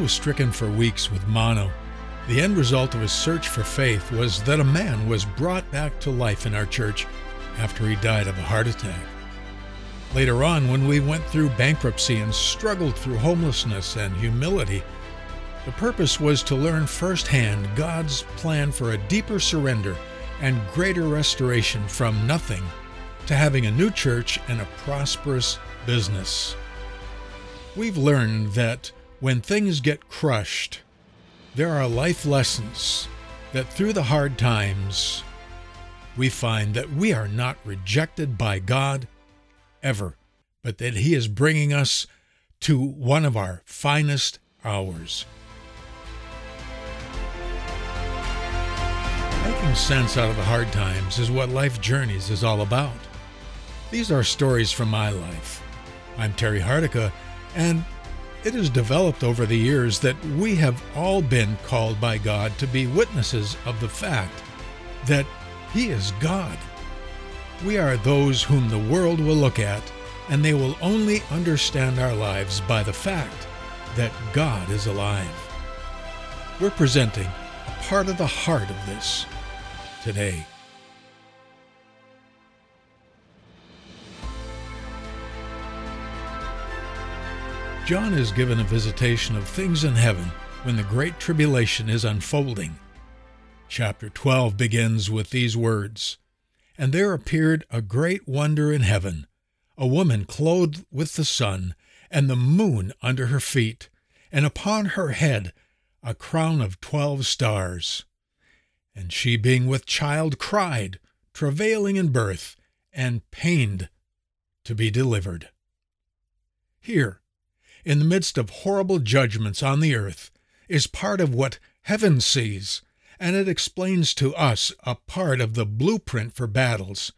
Was stricken for weeks with mono. The end result of his search for faith was that a man was brought back to life in our church after he died of a heart attack. Later on, when we went through bankruptcy and struggled through homelessness and humility, the purpose was to learn firsthand God's plan for a deeper surrender and greater restoration from nothing to having a new church and a prosperous business. We've learned that when things get crushed, there are life lessons that through the hard times, we find that we are not rejected by God ever, but that He is bringing us to one of our finest hours. Making sense out of the hard times is what Life Journeys is all about. These are stories from my life. I'm Terry Hardica, and it has developed over the years that we have all been called by God to be witnesses of the fact that He is God. We are those whom the world will look at, and they will only understand our lives by the fact that God is alive. We're presenting a part of the heart of this today. John is given a visitation of things in heaven when the Great Tribulation is unfolding. Chapter 12 begins with these words And there appeared a great wonder in heaven, a woman clothed with the sun, and the moon under her feet, and upon her head a crown of twelve stars. And she, being with child, cried, travailing in birth, and pained to be delivered. Here, in the midst of horrible judgments on the earth is part of what heaven sees, and it explains to us a part of the blueprint for battles,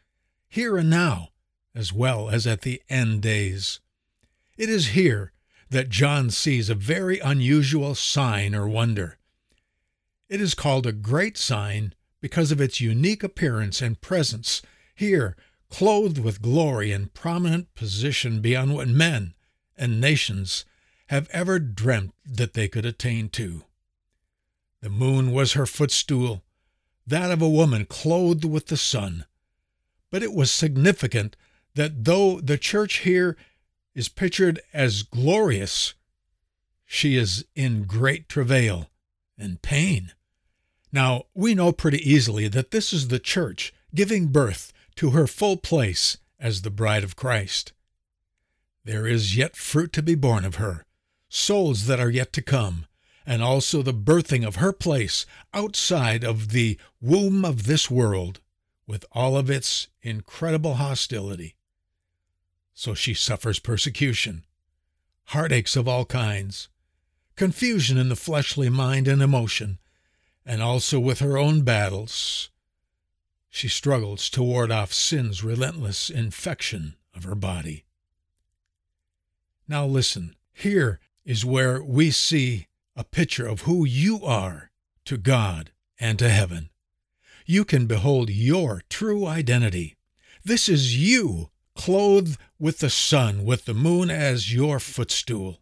here and now, as well as at the end days. It is here that John sees a very unusual sign or wonder. It is called a great sign because of its unique appearance and presence, here, clothed with glory and prominent position beyond what men, and nations have ever dreamt that they could attain to. The moon was her footstool, that of a woman clothed with the sun. But it was significant that though the church here is pictured as glorious, she is in great travail and pain. Now, we know pretty easily that this is the church giving birth to her full place as the bride of Christ. There is yet fruit to be born of her, souls that are yet to come, and also the birthing of her place outside of the womb of this world, with all of its incredible hostility. So she suffers persecution, heartaches of all kinds, confusion in the fleshly mind and emotion, and also with her own battles. She struggles to ward off sin's relentless infection of her body. Now listen, here is where we see a picture of who you are to God and to heaven. You can behold your true identity. This is you, clothed with the sun, with the moon as your footstool.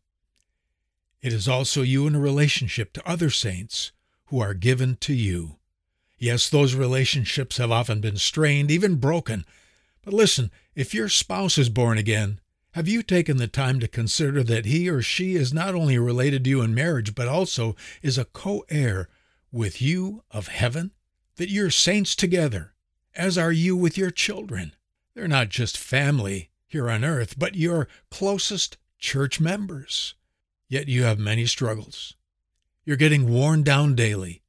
It is also you in a relationship to other saints who are given to you. Yes, those relationships have often been strained, even broken. But listen, if your spouse is born again, have you taken the time to consider that he or she is not only related to you in marriage, but also is a co heir with you of heaven? That you're saints together, as are you with your children. They're not just family here on earth, but your closest church members. Yet you have many struggles. You're getting worn down daily.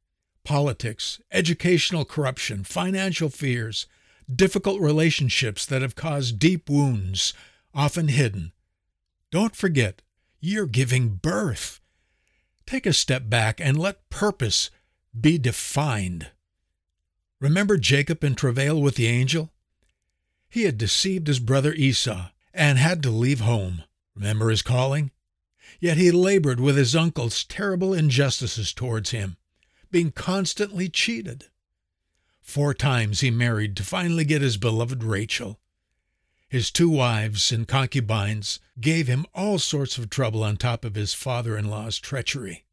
Politics, educational corruption, financial fears, difficult relationships that have caused deep wounds, often hidden. Don't forget, you're giving birth. Take a step back and let purpose be defined. Remember Jacob in travail with the angel? He had deceived his brother Esau and had to leave home. Remember his calling? Yet he labored with his uncle's terrible injustices towards him, being constantly cheated. Four times he married to finally get his beloved Rachel. His two wives and concubines gave him all sorts of trouble on top of his father in law's treachery.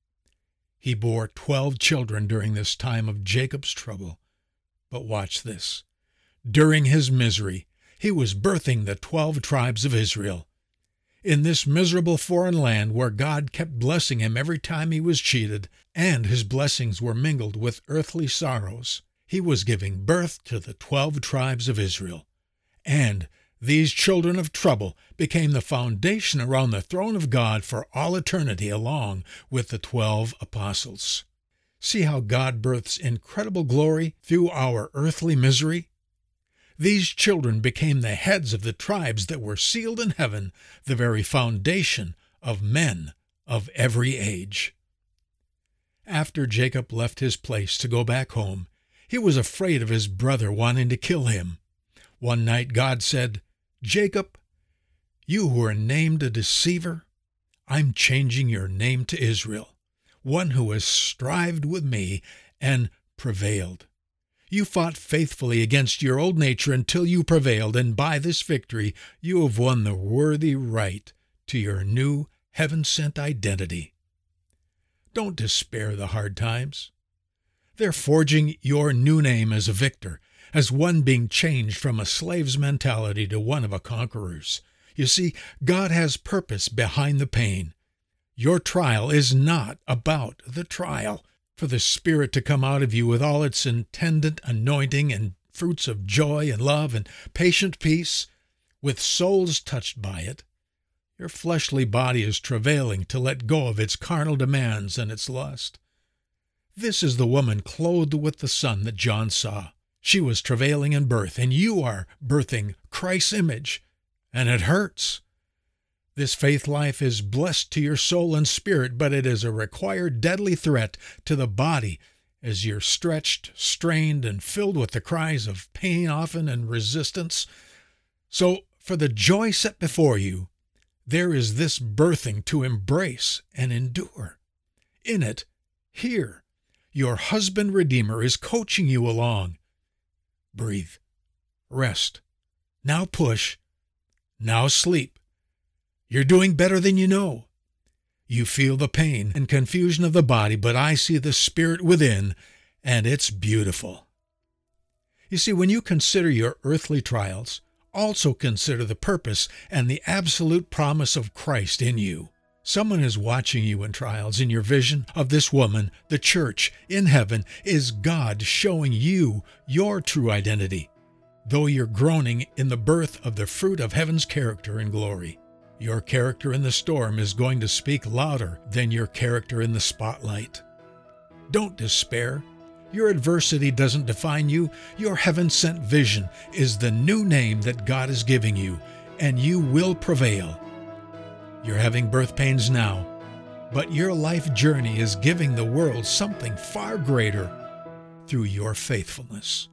He bore twelve children during this time of Jacob's trouble. But watch this. During his misery, he was birthing the twelve tribes of Israel. In this miserable foreign land where God kept blessing him every time he was cheated, and his blessings were mingled with earthly sorrows, he was giving birth to the twelve tribes of Israel. And these children of trouble became the foundation around the throne of God for all eternity, along with the twelve apostles. See how God births incredible glory through our earthly misery? These children became the heads of the tribes that were sealed in heaven, the very foundation of men of every age. After Jacob left his place to go back home, he was afraid of his brother wanting to kill him. One night God said, Jacob, you who are named a deceiver, I'm changing your name to Israel, one who has strived with me and prevailed. You fought faithfully against your old nature until you prevailed, and by this victory you have won the worthy right to your new heaven sent identity. Don't despair the hard times. They're forging your new name as a victor, as one being changed from a slave's mentality to one of a conqueror's. You see, God has purpose behind the pain. Your trial is not about the trial for the Spirit to come out of you with all its intendant anointing and fruits of joy and love and patient peace, with souls touched by it, your fleshly body is travailing to let go of its carnal demands and its lust. This is the woman clothed with the sun that John saw. She was travailing in birth, and you are birthing Christ's image, and it hurts. This faith life is blessed to your soul and spirit, but it is a required deadly threat to the body as you're stretched, strained, and filled with the cries of pain often and resistance. So, for the joy set before you, there is this birthing to embrace and endure. In it, here, your husband Redeemer is coaching you along. Breathe. Rest. Now push. Now sleep. You're doing better than you know. You feel the pain and confusion of the body, but I see the spirit within, and it's beautiful. You see, when you consider your earthly trials, also consider the purpose and the absolute promise of Christ in you. Someone is watching you in trials. In your vision of this woman, the church in heaven, is God showing you your true identity, though you're groaning in the birth of the fruit of heaven's character and glory. Your character in the storm is going to speak louder than your character in the spotlight. Don't despair. Your adversity doesn't define you. Your heaven sent vision is the new name that God is giving you, and you will prevail. You're having birth pains now, but your life journey is giving the world something far greater through your faithfulness.